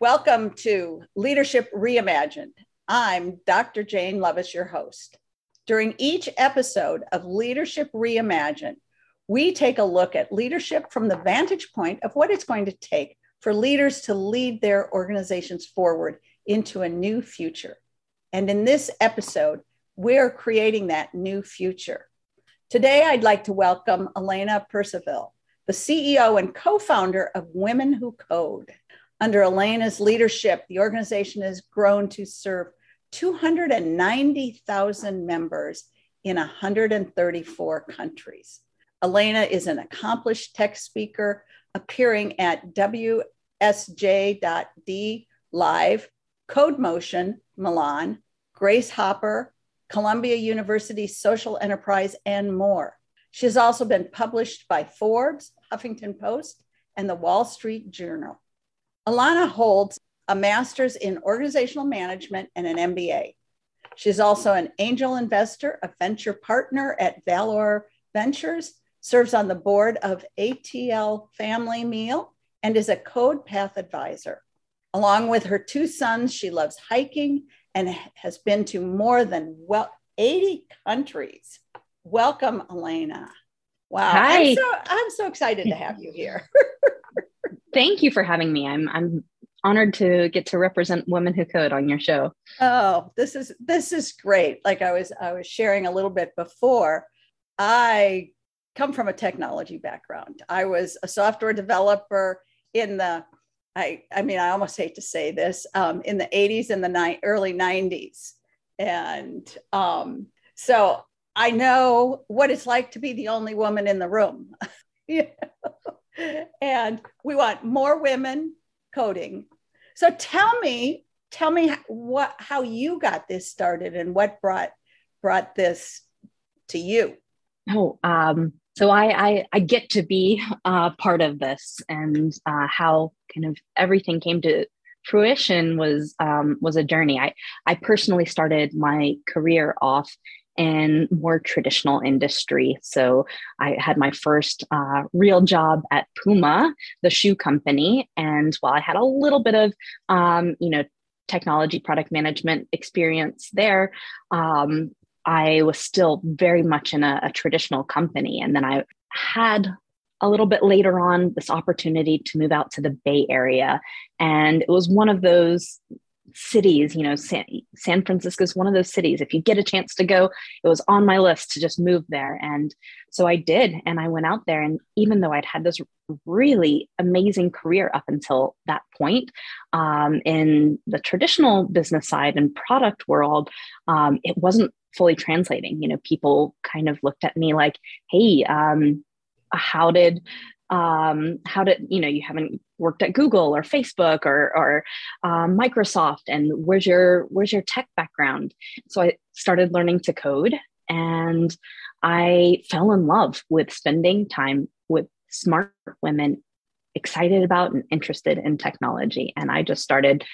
Welcome to Leadership Reimagined. I'm Dr. Jane Lovas, your host. During each episode of Leadership Reimagined, we take a look at leadership from the vantage point of what it's going to take for leaders to lead their organizations forward into a new future. And in this episode, we're creating that new future. Today, I'd like to welcome Alaina Percival, the CEO and co founder of Women Who Code. Under Alaina's leadership, the organization has grown to serve 290,000 members in 134 countries. Elena is an accomplished tech speaker appearing at WSJ.D Live, Codemotion, Milan, Grace Hopper, Columbia University Social Enterprise, and more. She has also been published by Forbes, Huffington Post, and the Wall Street Journal. Alaina holds a master's in organizational management and an MBA. She's also an angel investor, a venture partner at Valor Ventures, serves on the board of ATL Family Meal, and is a CodePath advisor. Along with her two sons, she loves hiking and has been to more than well 80 countries. Welcome, Alaina. Wow. Hi. I'm so, I'm so excited to have you here. Thank you for having me. I'm I'm honored to get to represent women who code on your show. Oh, this is this is great. Like I was I was sharing a little bit before. I come from a technology background. I was a software developer in the I I mean I almost hate to say this um, in the 80s and the ni- early 90s, and um, so I know what it's like to be the only woman in the room. and we want more women coding. So tell me, tell me what how you got this started and what brought brought this to you. Oh, um, so I, I, I get to be uh, part of this, and uh, how kind of everything came to fruition was um, was a journey. I I personally started my career off in more traditional industry. So I had my first uh, real job at Puma, the shoe company, and while I had a little bit of um, you know technology product management experience there. Um, I was still very much in a, a traditional company. And then I had a little bit later on this opportunity to move out to the Bay Area. And it was one of those cities, you know, San, San Francisco is one of those cities. If you get a chance to go, it was on my list to just move there. And so I did. And I went out there. And even though I'd had this really amazing career up until that point um, in the traditional business side and product world, um, it wasn't fully translating. You know, people kind of looked at me like, hey, um, how did um, how did you know you haven't worked at Google or Facebook or or um, Microsoft, and where's your where's your tech background? So I started learning to code, and I fell in love with spending time with smart women, excited about and interested in technology, and I just started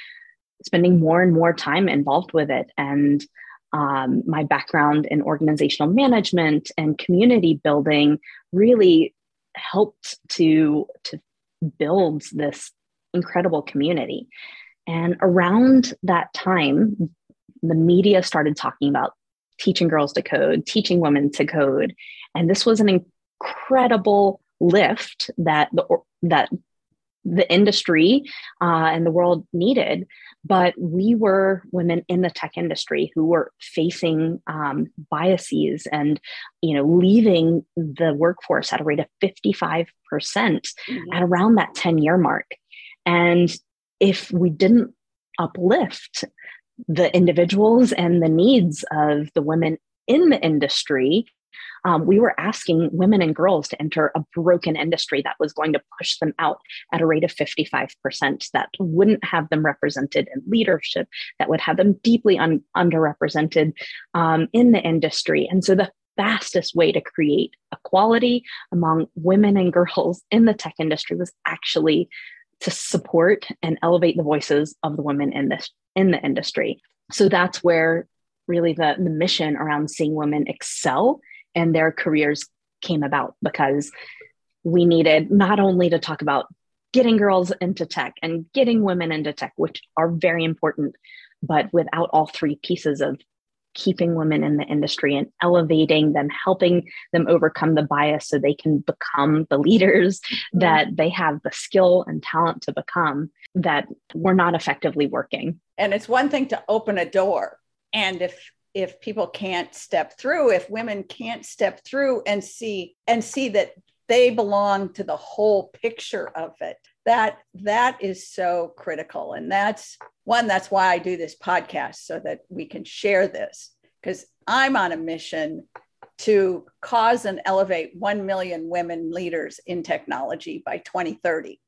spending more and more time involved with it, and um, my background in organizational management and community building really helped to to build this incredible community. And around that time the media started talking about teaching girls to code teaching women to code. And this was an incredible lift that the that the industry uh, and the world needed. But we were women in the tech industry who were facing um, biases and you know leaving the workforce at a rate of 55% mm hmm at around that 10 year mark. And if we didn't uplift the individuals and the needs of the women in the industry um, we were asking women and girls to enter a broken industry that was going to push them out at a rate of 55%, that wouldn't have them represented in leadership, that would have them deeply un- underrepresented um, in the industry. And so the fastest way to create equality among women and girls in the tech industry was actually to support and elevate the voices of the women in this in the industry so that's where really the, the mission around seeing women excel and their careers came about because we needed not only to talk about getting girls into tech and getting women into tech, which are very important, but without all three pieces of keeping women in the industry and elevating them, helping them overcome the bias so they can become the leaders mm-hmm. that they have the skill and talent to become, that we're not effectively working. And it's one thing to open a door. And if if people can't step through, if women can't step through and see and see that they belong to the whole picture of it, that that is so critical. And that's one that's why i do this podcast so that we can share this because i'm on a mission to cause and elevate 1 million women leaders in technology by 2030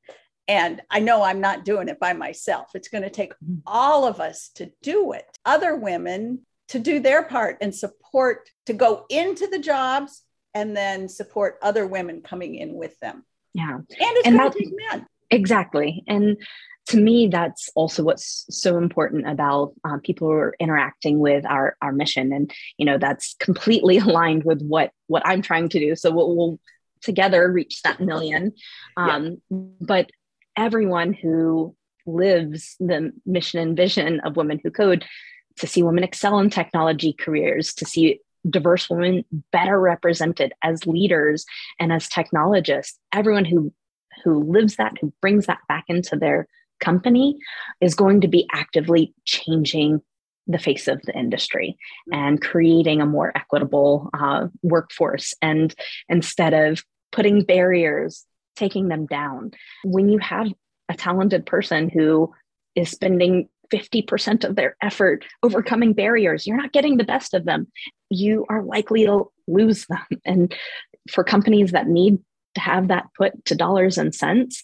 and i know i'm not doing it by myself. It's going to take mm-hmm. all of us to do it. Other women to do their part and support to go into the jobs and then support other women coming in with them yeah and it's going to take men Exactly. And to me, that's also what's so important about um, people who are interacting with our, our mission. And, you know, that's completely aligned with what, what I'm trying to do. So we'll, we'll together reach that million. Um, yeah. But everyone who lives the mission and vision of Women Who Code to see women excel in technology careers, to see diverse women better represented as leaders and as technologists, everyone who who lives that, who brings that back into their company, is going to be actively changing the face of the industry and creating a more equitable uh, workforce. And instead of putting barriers, taking them down, when you have a talented person who is spending 50% of their effort overcoming barriers, you're not getting the best of them. You are likely to lose them. And for companies that need to have that put to dollars and cents,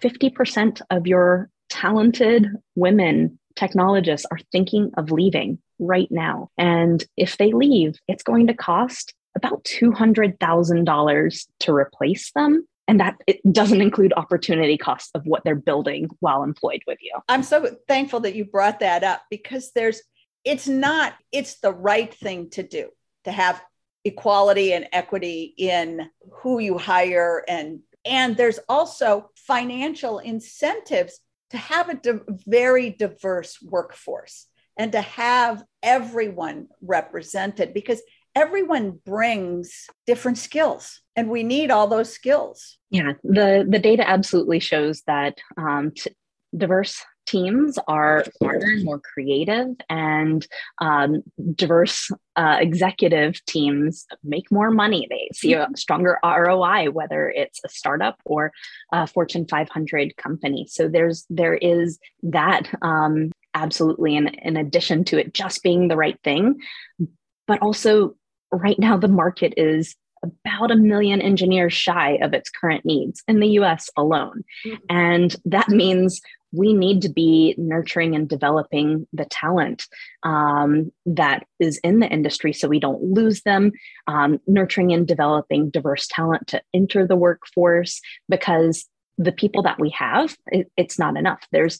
50% of your talented women technologists are thinking of leaving right now. And if they leave, it's going to cost about $200,000 to replace them. And that it doesn't include opportunity costs of what they're building while employed with you. I'm so thankful that you brought that up because there's, it's not, it's the right thing to do to have equality and equity in who you hire and and there's also financial incentives to have a di- very diverse workforce and to have everyone represented because everyone brings different skills and we need all those skills yeah the the data absolutely shows that um, t- diverse teams are smarter and more creative, and um, diverse uh, executive teams make more money. They see a stronger ROI, whether it's a startup or a Fortune 500 company. So there's there is that um, absolutely, in, in addition to it just being the right thing, but also right now the market is about a million engineers shy of its current needs in the US alone. Mm-hmm. And that means we need to be nurturing and developing the talent um, that is in the industry so we don't lose them, um, nurturing and developing diverse talent to enter the workforce because the people that we have, it, it's not enough. There's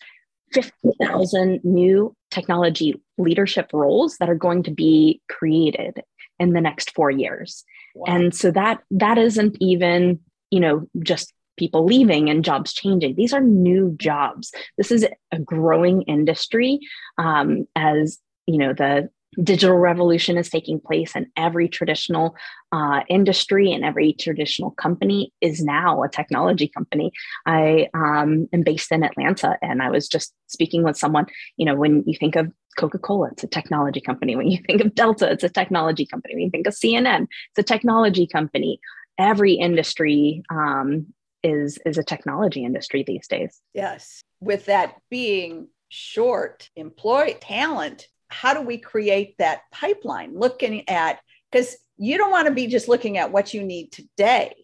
50,000 new technology leadership roles that are going to be created in the next four years. Wow. And so that that isn't even, you know, just people leaving and jobs changing. These are new jobs. This is a growing industry um, as you know the digital revolution is taking place and every traditional uh, industry and every traditional company is now a technology company i um, am based in atlanta and i was just speaking with someone you know when you think of coca-cola it's a technology company when you think of delta it's a technology company when you think of cnn it's a technology company every industry um, is is a technology industry these days. Yes. With that being short employ talent, how do we create that pipeline looking at because you don't want to be just looking at what you need today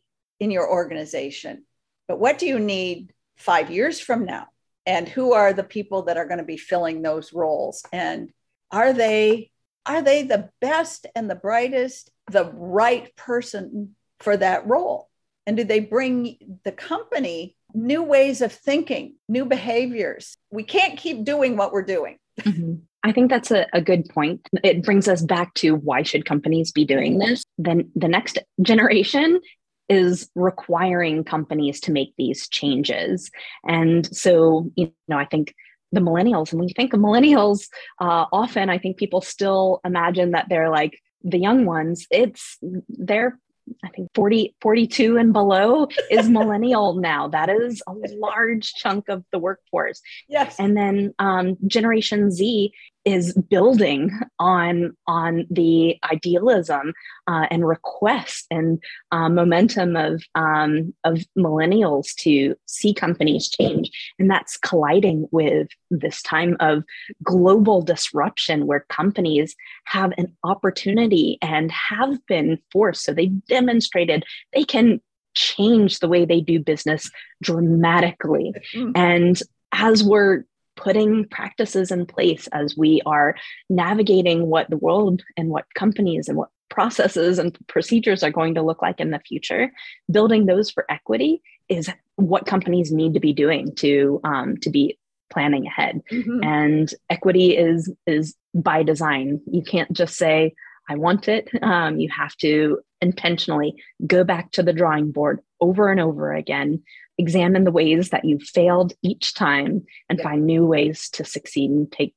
in your organization, but what do you need 5 years from now? And who are the people that are going to be filling those roles and are they are they the best and the brightest, the right person for that role? And do they bring the company new ways of thinking, new behaviors? We can't keep doing what we're doing. Mm-hmm. I think that's a, a good point. It brings us back to why should companies be doing this? Then the next generation is requiring companies to make these changes. And so, you know, I think the millennials, and when you think of millennials, uh, often I think people still imagine that they're like the young ones. It's they're I think 40, 42 and below is millennial now. That is a large chunk of the workforce. Yes. And then um, Generation Z is building on on the idealism uh, and request and uh, momentum of um, of millennials to see companies change, and that's colliding with this time of global disruption where companies have an opportunity and have been forced. So they've demonstrated they can change the way they do business dramatically, mm. and as we're putting practices in place as we are navigating what the world and what companies and what processes and procedures are going to look like in the future building those for equity is what companies need to be doing to um, to be planning ahead. Mm-hmm. and equity is is by design. You can't just say i want it. Um, you have to intentionally go back to the drawing board over and over again examine the ways that you've failed each time and yeah. find new ways to succeed and take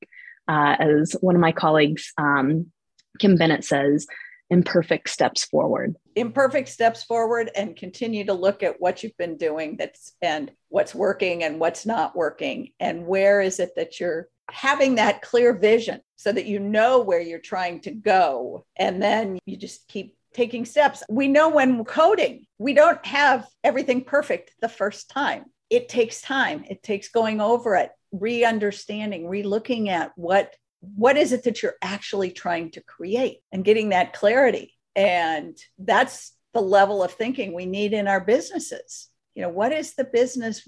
uh, as one of my colleagues um, kim bennett says imperfect steps forward. Imperfect steps forward and continue to look at what you've been doing that's and what's working and what's not working. And where is it that you're having that clear vision so that you know where you're trying to go? And then you just keep taking steps. We know when coding, we don't have everything perfect the first time. It takes time. It takes going over it, re-understanding, re-looking at what what is it that you're actually trying to create and getting that clarity. And that's the level of thinking we need in our businesses. You know, what is the business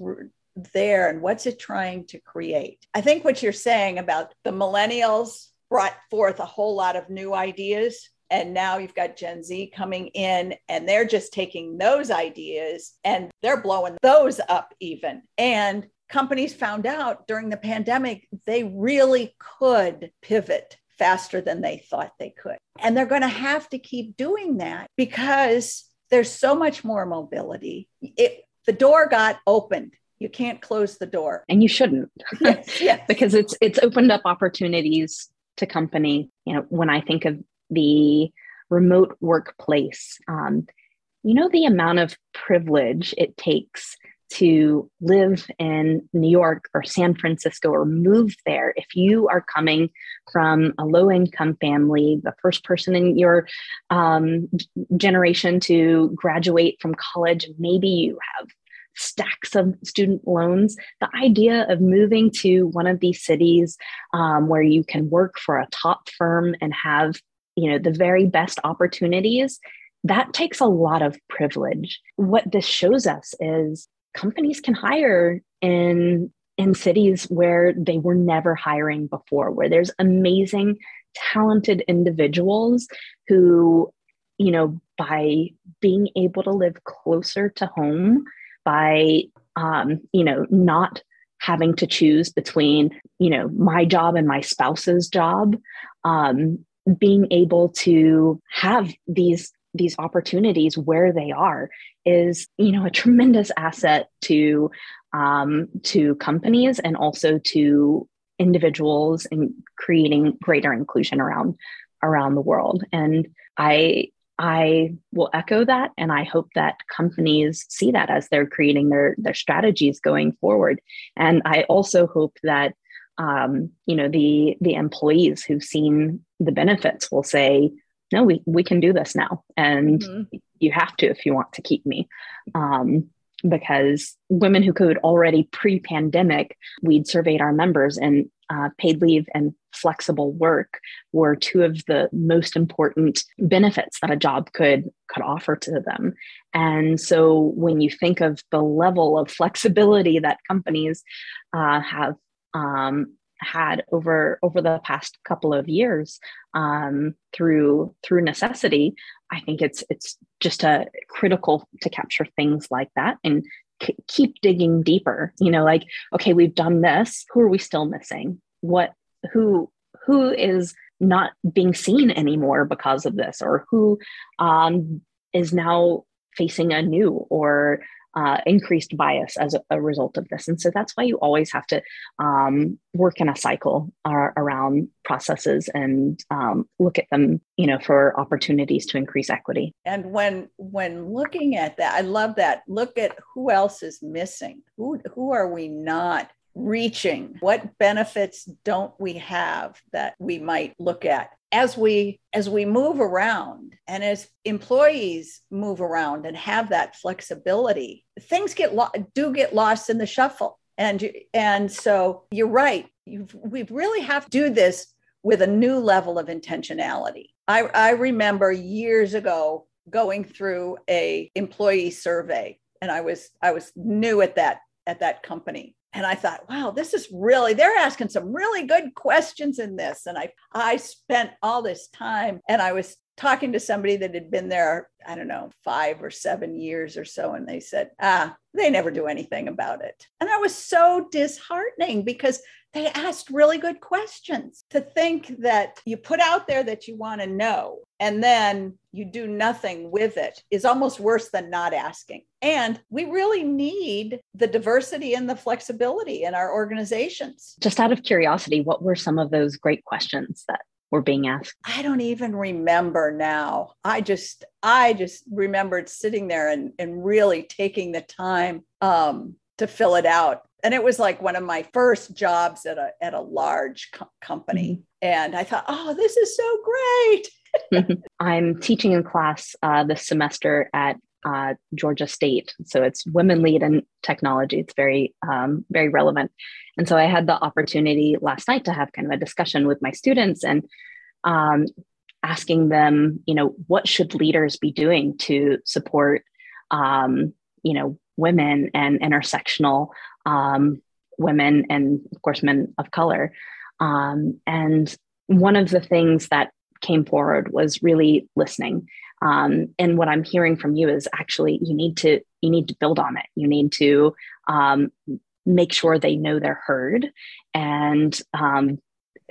there and what's it trying to create? I think what you're saying about the millennials brought forth a whole lot of new ideas and now you've got Gen Z coming in and they're just taking those ideas and they're blowing those up even. And companies found out during the pandemic they really could pivot faster than they thought they could. And they're going to have to keep doing that because there's so much more mobility. It, the door got opened. You can't close the door. And you shouldn't. Yes, yes. because it's it's opened up opportunities to company. You know, when I think of the remote workplace. Um, you know, the amount of privilege it takes to live in New York or San Francisco or move there, if you are coming from a low income family, the first person in your um, generation to graduate from college, maybe you have stacks of student loans. The idea of moving to one of these cities um, where you can work for a top firm and have you know the very best opportunities that takes a lot of privilege. What this shows us is companies can hire in in cities where they were never hiring before where there's amazing talented individuals who you know by being able to live closer to home by um, you know not having to choose between you know my job and my spouse's job um, being able to have these these opportunities where they are is you know a tremendous asset to um, to companies and also to individuals and creating greater inclusion around around the world. And i i will echo that and i hope that companies see that as they're creating their their strategies going forward. And i also hope that um, you know the the employees who've seen the benefits will say no we, we can do this now and mm-hmm. you have to if you want to keep me um, because women who code already pre-pandemic we'd surveyed our members and uh, paid leave and flexible work were two of the most important benefits that a job could could offer to them and so when you think of the level of flexibility that companies uh, have um, had over over the past couple of years um, through through necessity i think it's it's just a critical to capture things like that and c- keep digging deeper you know like okay we've done this who are we still missing? What who who is not being seen anymore because of this? Or who um, is now facing a new or uh, increased bias as a, a, result of this. And so that's why you always have to um, work in a cycle uh, around processes and um, look at them, you know, for opportunities to increase equity. And when when looking at that, I love that. Look at who else is missing. Who who are we not reaching? What benefits don't we have that we might look at? As we as we move around and as employees move around and have that flexibility things get lo- do get lost in the shuffle. And and so you're right. You've, we really have to do this with a new level of intentionality. I, I remember years ago going through a employee survey and i was i was new at that at that company and I thought, wow, this is really, they're asking some really good questions in this. And I, I spent all this time and I was talking to somebody that had been there, I don't know, five or seven years or so. And they said, ah, they never do anything about it. And that was so disheartening because they asked really good questions. To think that you put out there that you want to know and then you do nothing with it is almost worse than not asking. And we really need the diversity and the flexibility in our organizations. Just out of curiosity, what were some of those great questions that were being asked? I don't even remember now. I just I just remembered sitting there and, and really taking the time um, to fill it out and it was like one of my first jobs at a at a large co- company. Mm-hmm. and i thought oh this is so great. I'm teaching in class uh, this semester at uh, georgia state. So it's women lead in technology. It's very um, very relevant. And so i had the opportunity last night to have kind of a discussion with my students and um, asking them you know what should leaders be doing to support um, you know women and intersectional um, women and, of course, men of color. Um, and one of the things that came forward was really listening. Um, and what I'm hearing from you is actually you need to you need to build on it. You need to um, make sure they know they're heard and um,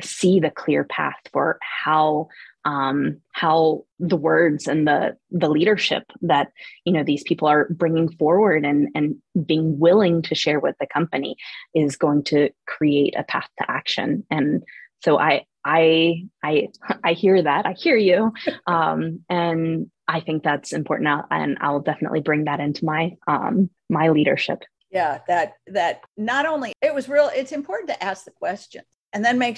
see the clear path for how um, how the words and the the leadership that you know these people are bringing forward and and being willing to share with the company is going to create a path to action. And so i i i i hear that. I hear you. Um, and i think that's important. And i'll definitely bring that into my um, my leadership. Yeah that that not only it was real it's important to ask the questions and then make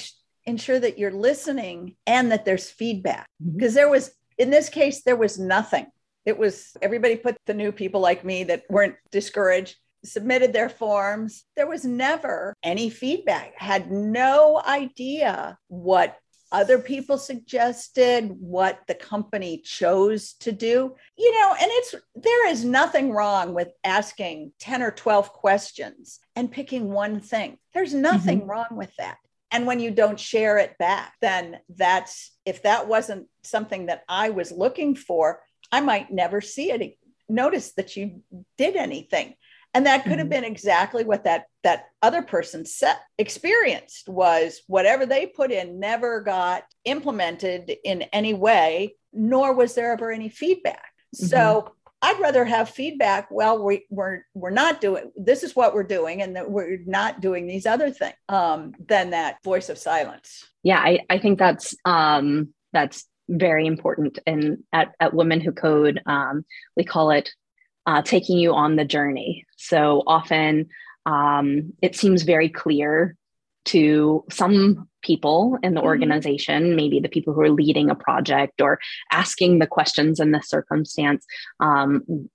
ensure that you're listening and that there's feedback. Because mm-hmm. there was in this case there was nothing. It was everybody put the new people like me that weren't discouraged submitted their forms. There was never any feedback had no idea what other people suggested what the company chose to do. You know and it's there is nothing wrong with asking 10 or 12 questions and picking one thing. There's nothing mm-hmm. wrong with that and when you don't share it back, then that's if that wasn't something that I was looking for, I might never see it, notice that you did anything. And that could have mm-hmm. been exactly what that that other person set experienced was whatever they put in never got implemented in any way, nor was there ever any feedback. Mm-hmm. So I'd rather have feedback. Well, we, we're we're not doing this is what we're doing, and that we're not doing these other things um, than that voice of silence. Yeah, I, I think that's um, that's very important. And at, at Women Who Code, um, we call it uh, taking you on the journey. So often um, it seems very clear to some people in the mm-hmm. organization, maybe the people who are leading a project or asking the questions in the circumstance, um,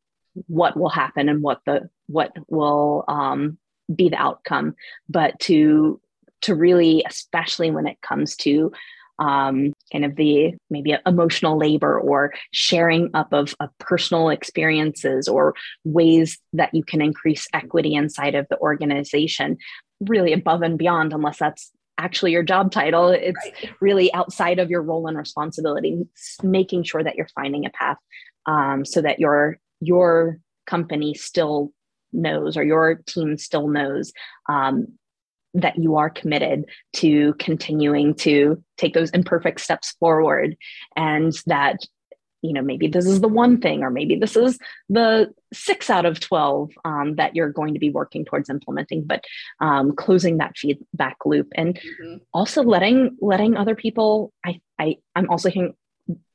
what will happen and what the what will um, be the outcome. But to to really, especially when it comes to um, kind of the maybe emotional labor or sharing up of, of personal experiences or ways that you can increase equity inside of the organization really above and beyond unless that's actually your job title it's right. really outside of your role and responsibility making sure that you're finding a path um, so that your your company still knows or your team still knows um, that you are committed to continuing to take those imperfect steps forward and that you know maybe this is the one thing or maybe this is the six out of 12 um, that you're going to be working towards implementing but um, closing that feedback loop and mm-hmm. also letting letting other people i, I i'm also hearing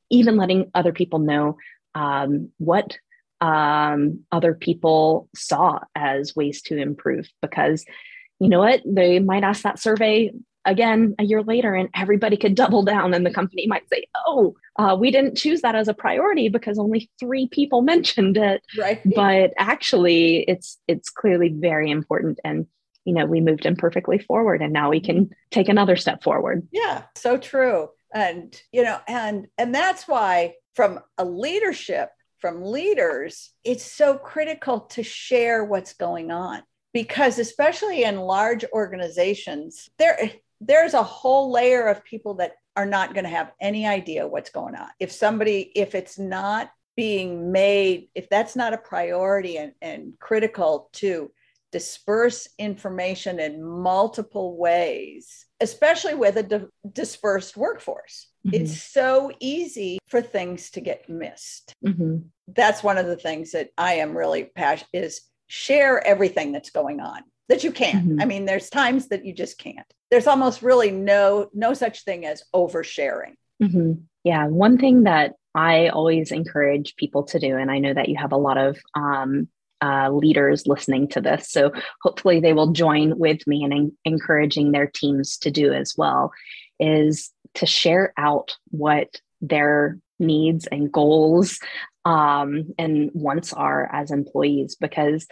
even letting other people know um, what um, other people saw as ways to improve because you know what they might ask that survey again a year later and everybody could double down and the company might say oh uh, we didn't choose that as a priority because only three people mentioned it. Right. But actually it's it's clearly very important and you know we moved imperfectly forward and now we can take another step forward. Yeah so true. And you know and and that's why from a leadership from leaders it's so critical to share what's going on. Because especially in large organizations there there's a whole layer of people that are not going to have any idea what's going on if somebody if it's not being made if that's not a priority and, and critical to disperse information in multiple ways especially with a di- dispersed workforce. Mm-hmm. It's so easy for things to get missed. Mm-hmm. That's one of the things that I am really passionate is share everything that's going on that you can. Mm-hmm. I mean, there's times that you just can't. There's almost really no no such thing as oversharing. Mm-hmm. Yeah, one thing that I always encourage people to do, and I know that you have a lot of um, uh, leaders listening to this. So hopefully they will join with me in en- encouraging their teams to do as well, is to share out what their needs and goals um, and wants are as employees, because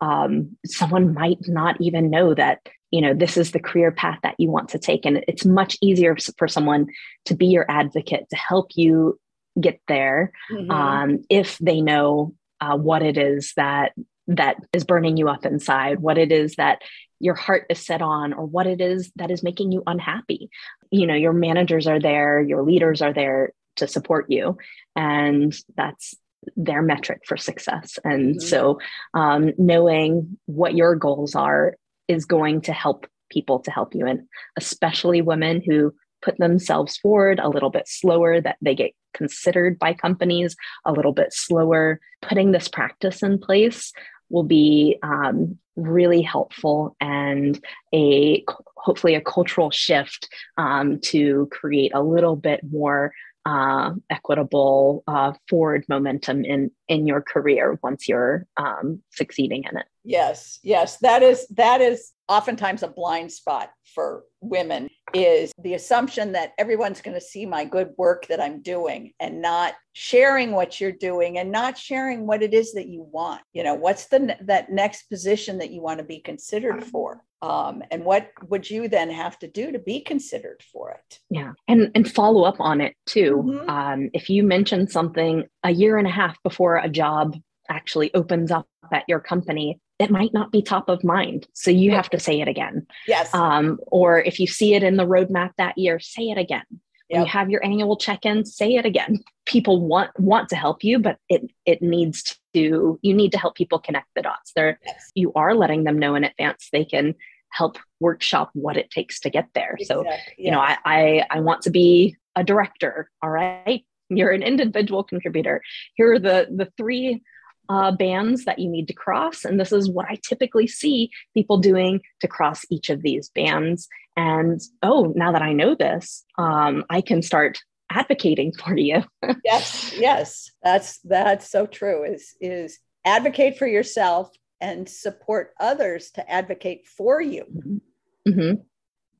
um, someone might not even know that you know this is the career path that you want to take and it's much easier for someone to be your advocate to help you get there mm-hmm. um, if they know uh, what it is that that is burning you up inside, what it is that your heart is set on, or what it is that is making you unhappy. You know, your managers are there, your leaders are there to support you, and that's their metric for success. And mm-hmm. so, um, knowing what your goals are is going to help people to help you, and especially women who put themselves forward a little bit slower, that they get considered by companies a little bit slower. Putting this practice in place will be um, really helpful and a hopefully a cultural shift um, to create a little bit more uh, equitable uh, forward momentum in in your career once you're um, succeeding in it. Yes, yes, that is that is oftentimes a blind spot for women is the assumption that everyone's going to see my good work that I'm doing and not sharing what you're doing and not sharing what it is that you want. You know, what's the that next position that you want to be considered for? Um, and what would you then have to do to be considered for it? Yeah, and and follow up on it too. Mm-hmm. Um, if you mention something a year and a half before a job actually opens up at your company, it might not be top of mind. So you have to say it again. Yes. Um, or if you see it in the roadmap that year, say it again. Yep. When you have your annual check-in, say it again. People want want to help you, but it it needs to you need to help people connect the dots. There yes. you are letting them know in advance they can help workshop what it takes to get there. Exactly. So, yes. you know, I, I I want to be a director. All right. You're an individual contributor. Here are the the three uh, bands that you need to cross. And this is what I typically see people doing to cross each of these bands. And oh, now that I know this, um, I can start advocating for you. yes, yes, that's that's so true. Is is advocate for yourself and support others to advocate for you. Mm-hmm. mm-hmm.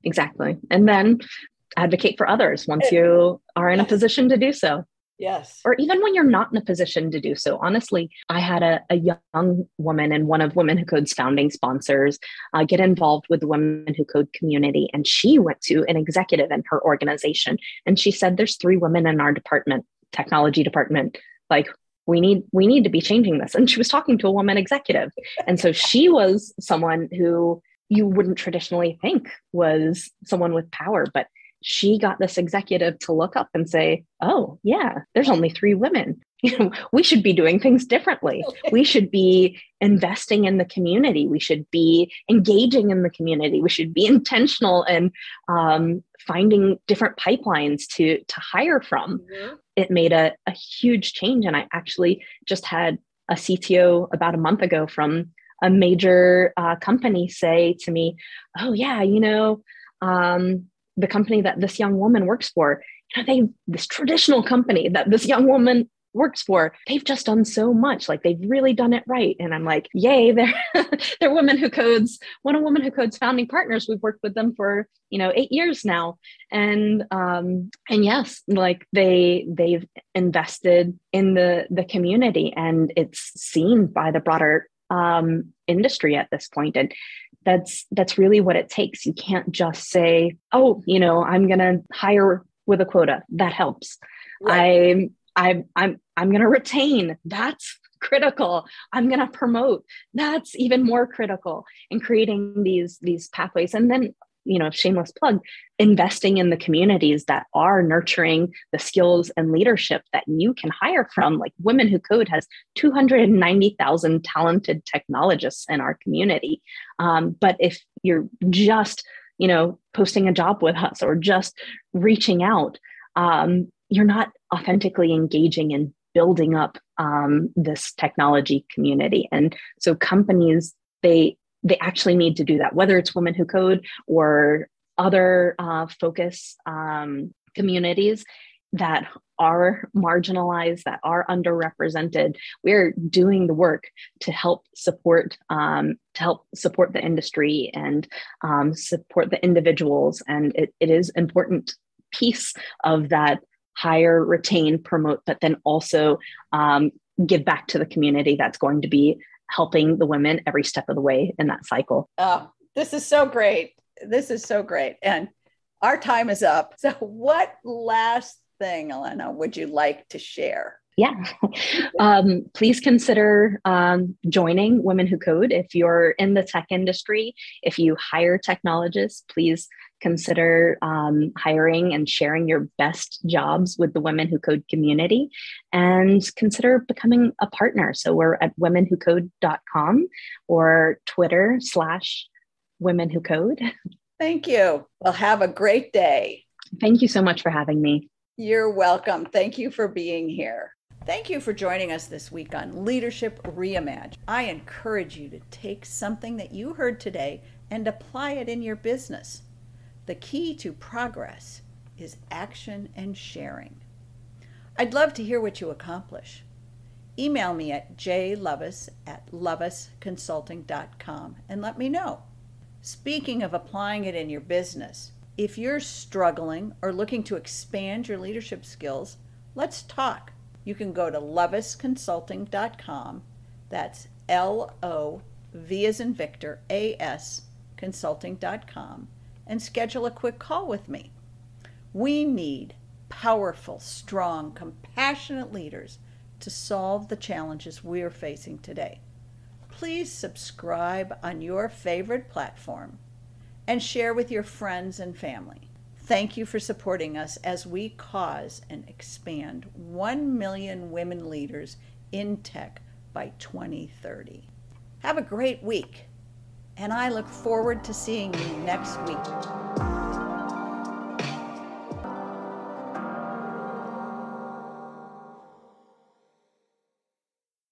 Exactly, and then advocate for others once you are in yes. a position to do so. Yes. Or even when you're not in a position to do so. Honestly, I had a, a young woman and one of Women Who Code's founding sponsors uh, get involved with the Women Who Code community. And she went to an executive in her organization and she said, There's three women in our department, technology department. Like, we need we need to be changing this. And she was talking to a woman executive. And so she was someone who you wouldn't traditionally think was someone with power but she got this executive to look up and say, Oh, yeah, there's only three women. you know, we should be doing things differently. We should be investing in the community. We should be engaging in the community. We should be intentional and um, finding different pipelines to to hire from. Mm-hmm. It made a, a huge change, and I actually just had a CTO about a month ago from a major uh, company say to me, "Oh yeah, you know." Um, the company that this young woman works for. You know, they this traditional company that this young woman works for. They've just done so much. Like they've really done it right. And i'm like yay they're they're women who codes one of women who codes founding partners. We've worked with them for you know eight years now. And um and yes like they they've invested in the the community and it's seen by the broader um industry at this point. And that's that's really what it takes. You can't just say oh you know i'm going to hire with a quota. That helps. Right. i i'm i'm i'm going to retain. That's critical. I'm going to promote. That's even more critical in creating these these pathways. And then you know shameless plug investing in the communities that are nurturing the skills and leadership that you can hire from like women who code has 290000 talented technologists in our community. Um, but if you're just you know posting a job with us or just reaching out um, you're not authentically engaging and building up um, this technology community. And so companies they they actually need to do that whether it's women who code or other uh, focus um, communities that are marginalized, that are underrepresented. We're doing the work to help support um, to help support the industry and um, support the individuals. And it, it is important piece of that hire, retain, promote, but then also um, give back to the community that's going to be helping the women every step of the way in that cycle. Oh, this is so great. This is so great. And our time is up. So, what last thing, Alaina, would you like to share? Yeah. Um, please consider um, joining Women Who Code. If you're in the tech industry, if you hire technologists, please consider um, hiring and sharing your best jobs with the Women Who Code community and consider becoming a partner. So we're at womenwhocode.com or Twitter slash Women Who Code. Thank you. Well, have a great day. Thank you so much for having me. You're welcome. Thank you for being here. Thank you for joining us this week on Leadership Reimagined. I encourage you to take something that you heard today and apply it in your business. The key to progress is action and sharing. I'd love to hear what you accomplish. Email me at jlovas at lovasconsulting.com and let me know. Speaking of applying it in your business, if you're struggling or looking to expand your leadership skills, let's talk. You can go to lovasconsulting.com. That's L O V as in Victor, A S consulting.com and schedule a quick call with me. We need powerful, strong, compassionate leaders to solve the challenges we're facing today. Please subscribe on your favorite platform and share with your friends and family. Thank you for supporting us as we cause and expand 1 million women leaders in tech by 2030. Have a great week, and I look forward to seeing you next week.